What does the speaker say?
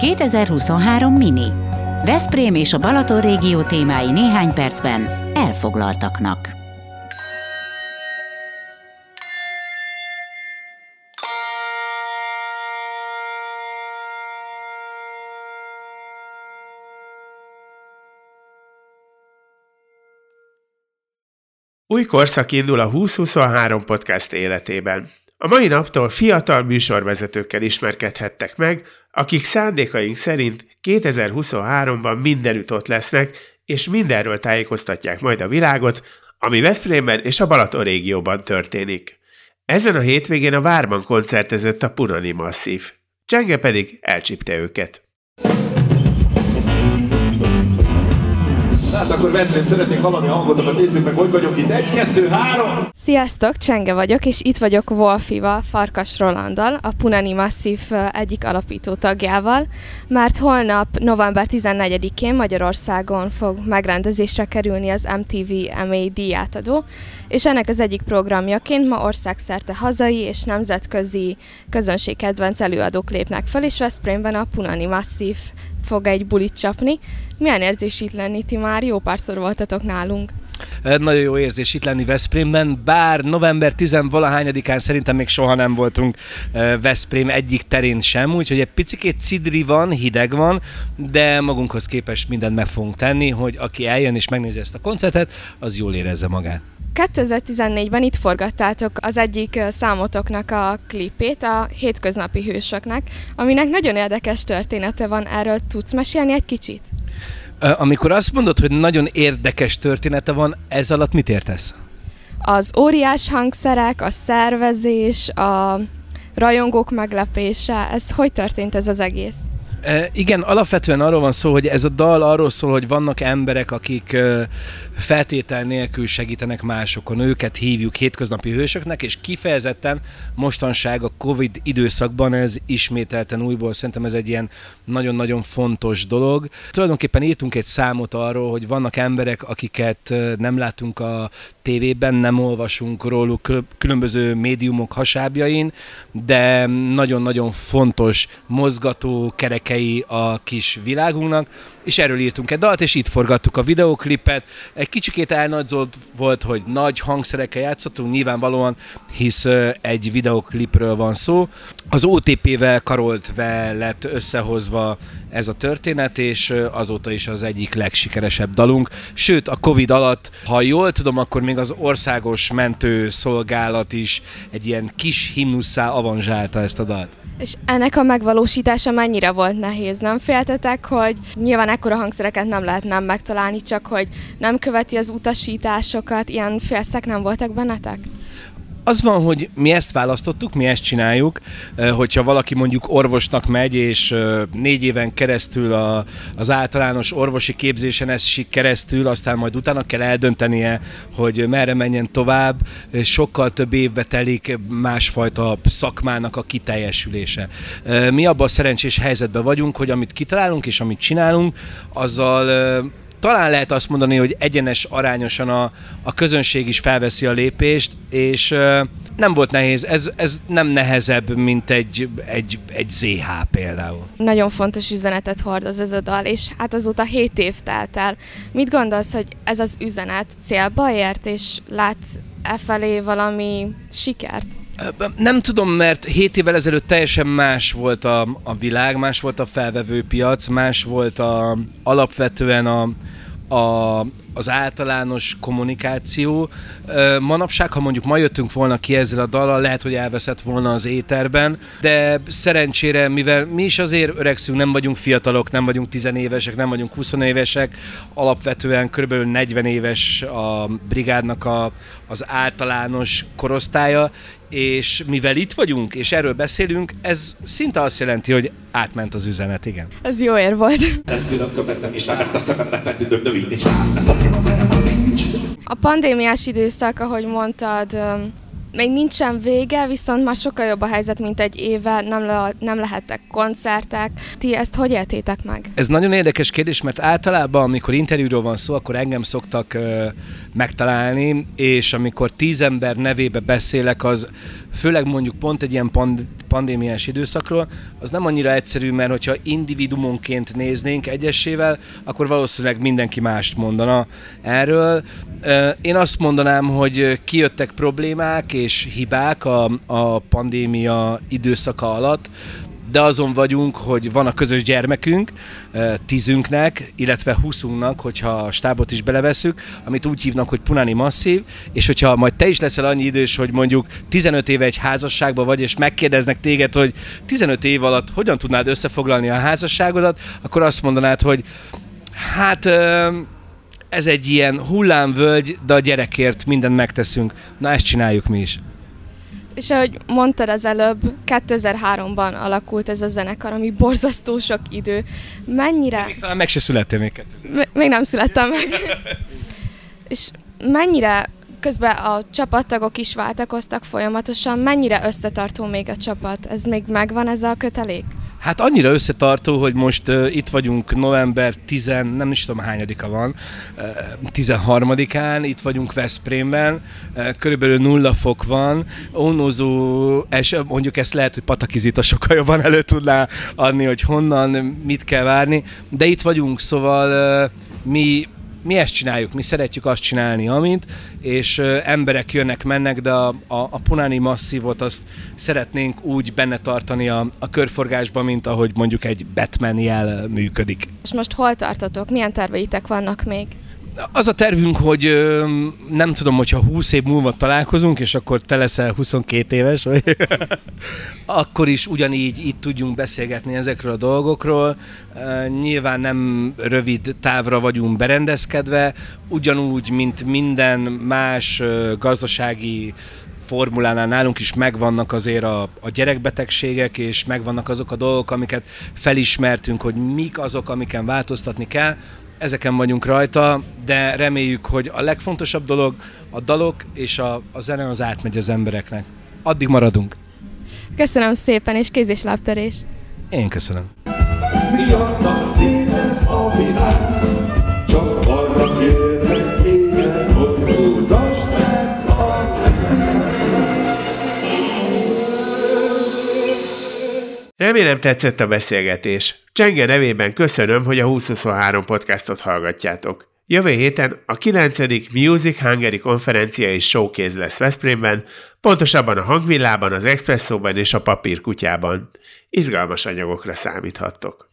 2023 Mini. Veszprém és a Balaton régió témái néhány percben elfoglaltaknak. Új korszak indul a 2023 podcast életében. A mai naptól fiatal műsorvezetőkkel ismerkedhettek meg, akik szándékaink szerint 2023-ban mindenütt ott lesznek, és mindenről tájékoztatják majd a világot, ami Veszprémben és a Balaton régióban történik. Ezen a hétvégén a Várban koncertezett a Punani Masszív. Csenge pedig elcsípte őket. Hát akkor Veszprém, szeretnék hallani a hangotokat, nézzük meg, hogy vagyok itt. Egy, kettő, három! Sziasztok, Csenge vagyok, és itt vagyok Wolfival, Farkas Rolandal, a Punani Massive egyik alapító tagjával, mert holnap, november 14-én Magyarországon fog megrendezésre kerülni az MTV MA díjátadó, és ennek az egyik programjaként ma országszerte hazai és nemzetközi közönségkedvenc előadók lépnek fel, és Veszprémben a Punani Massive fog egy bulit csapni. Milyen érzés itt lenni? Ti már jó párszor voltatok nálunk. Nagyon jó érzés itt lenni Veszprémben, bár november 10-valahányadikán szerintem még soha nem voltunk Veszprém egyik terén sem, úgyhogy egy picikét cidri van, hideg van, de magunkhoz képest mindent meg fogunk tenni, hogy aki eljön és megnézi ezt a koncertet, az jól érezze magát. 2014-ben itt forgattátok az egyik számotoknak a klipét, a Hétköznapi Hősöknek, aminek nagyon érdekes története van. Erről tudsz mesélni egy kicsit? Amikor azt mondod, hogy nagyon érdekes története van, ez alatt mit értesz? Az óriás hangszerek, a szervezés, a rajongók meglepése, ez hogy történt ez az egész? Igen, alapvetően arról van szó, hogy ez a dal arról szól, hogy vannak emberek, akik feltétel nélkül segítenek másokon. Őket hívjuk hétköznapi hősöknek, és kifejezetten mostanság a Covid időszakban ez ismételten újból szerintem ez egy ilyen nagyon-nagyon fontos dolog. Tulajdonképpen írtunk egy számot arról, hogy vannak emberek, akiket nem látunk a tévében, nem olvasunk róluk különböző médiumok hasábjain, de nagyon-nagyon fontos mozgató kerekei a kis világunknak, és erről írtunk egy dalt, és itt forgattuk a videoklipet. Egy kicsikét elnagyolt volt, hogy nagy hangszerekkel játszottunk, nyilvánvalóan, hisz egy videoklipről van szó. Az OTP-vel karoltve lett összehozva ez a történet, és azóta is az egyik legsikeresebb dalunk. Sőt, a Covid alatt, ha jól tudom, akkor még az országos mentőszolgálat is egy ilyen kis himnusszá avanzsálta ezt a dalt. És ennek a megvalósítása mennyire volt nehéz? Nem féltetek, hogy nyilván ekkora hangszereket nem lehet nem megtalálni, csak hogy nem követi az utasításokat, ilyen félszek nem voltak bennetek? Az van, hogy mi ezt választottuk, mi ezt csináljuk, hogyha valaki mondjuk orvosnak megy, és négy éven keresztül a, az általános orvosi képzésen esik keresztül, aztán majd utána kell eldöntenie, hogy merre menjen tovább, sokkal több évbe telik másfajta szakmának a kiteljesülése. Mi abban a szerencsés helyzetben vagyunk, hogy amit kitalálunk és amit csinálunk, azzal talán lehet azt mondani, hogy egyenes arányosan a, a közönség is felveszi a lépést, és uh, nem volt nehéz, ez, ez nem nehezebb, mint egy, egy, egy ZH például. Nagyon fontos üzenetet hordoz ez a dal, és hát azóta 7 év telt el. Mit gondolsz, hogy ez az üzenet célba ért, és látsz e felé valami sikert? Nem tudom, mert 7 évvel ezelőtt teljesen más volt a, a világ, más volt a felvevő piac, más volt a, alapvetően a, a, az általános kommunikáció. Manapság, ha mondjuk ma jöttünk volna ki ezzel a dallal, lehet, hogy elveszett volna az éterben, de szerencsére, mivel mi is azért öregszünk, nem vagyunk fiatalok, nem vagyunk tizenévesek, nem vagyunk 20 évesek, alapvetően kb. 40 éves a brigádnak a, az általános korosztálya, és mivel itt vagyunk, és erről beszélünk, ez szinte azt jelenti, hogy átment az üzenet, igen. Ez jó ér volt. Nem tudom követnem, és a szememnek fetődöm növény, és a pandémiás időszak, ahogy mondtad, még nincsen vége, viszont már sokkal jobb a helyzet, mint egy éve, nem, le, nem lehettek koncertek. Ti ezt hogy éltétek meg? Ez nagyon érdekes kérdés, mert általában, amikor interjúról van szó, akkor engem szoktak ö, megtalálni, és amikor tíz ember nevébe beszélek, az főleg mondjuk pont egy ilyen pand- pandémiás időszakról, az nem annyira egyszerű, mert hogyha individumonként néznénk egyesével, akkor valószínűleg mindenki mást mondana erről. Én azt mondanám, hogy kijöttek problémák és hibák a, a pandémia időszaka alatt, de azon vagyunk, hogy van a közös gyermekünk, tízünknek, illetve huszunknak, hogyha a stábot is beleveszük, amit úgy hívnak, hogy Punani Masszív, és hogyha majd te is leszel annyi idős, hogy mondjuk 15 éve egy házasságban vagy, és megkérdeznek téged, hogy 15 év alatt hogyan tudnád összefoglalni a házasságodat, akkor azt mondanád, hogy hát ez egy ilyen hullámvölgy, de a gyerekért mindent megteszünk. Na ezt csináljuk mi is. És ahogy mondtad az előbb, 2003-ban alakult ez a zenekar, ami borzasztó sok idő. Mennyire... Még talán meg se születtél még 2000. Még nem születtem meg. és mennyire közben a csapattagok is váltakoztak folyamatosan, mennyire összetartó még a csapat? Ez még megvan ez a kötelék? Hát annyira összetartó, hogy most uh, itt vagyunk november 10, nem is tudom hányadika van, uh, 13-án, itt vagyunk Veszprémben, uh, körülbelül nulla fok van, ónózó, és mondjuk ezt lehet, hogy Patakizita sokkal jobban elő tudná adni, hogy honnan, mit kell várni, de itt vagyunk, szóval uh, mi mi ezt csináljuk, mi szeretjük azt csinálni, amint, és emberek jönnek, mennek, de a, a, a Punani masszívot azt szeretnénk úgy benne tartani a, a körforgásban, mint ahogy mondjuk egy Batman jel működik. És most hol tartotok? Milyen terveitek vannak még? Az a tervünk, hogy nem tudom, hogyha 20 év múlva találkozunk, és akkor te leszel 22 éves, vagy akkor is ugyanígy itt tudjunk beszélgetni ezekről a dolgokról. Nyilván nem rövid távra vagyunk berendezkedve, ugyanúgy, mint minden más gazdasági formulánál nálunk is megvannak azért a, a gyerekbetegségek, és megvannak azok a dolgok, amiket felismertünk, hogy mik azok, amiken változtatni kell ezeken vagyunk rajta, de reméljük, hogy a legfontosabb dolog a dalok és a, a zene az átmegy az embereknek. Addig maradunk. Köszönöm szépen, és kéz és lábtörést. Én köszönöm. Remélem tetszett a beszélgetés. Csenge nevében köszönöm, hogy a 2023 podcastot hallgatjátok. Jövő héten a 9. Music Hungary konferencia és showcase lesz Veszprémben, pontosabban a Hangvillában, az Expresszóban és a Papírkutyában. Izgalmas anyagokra számíthattok.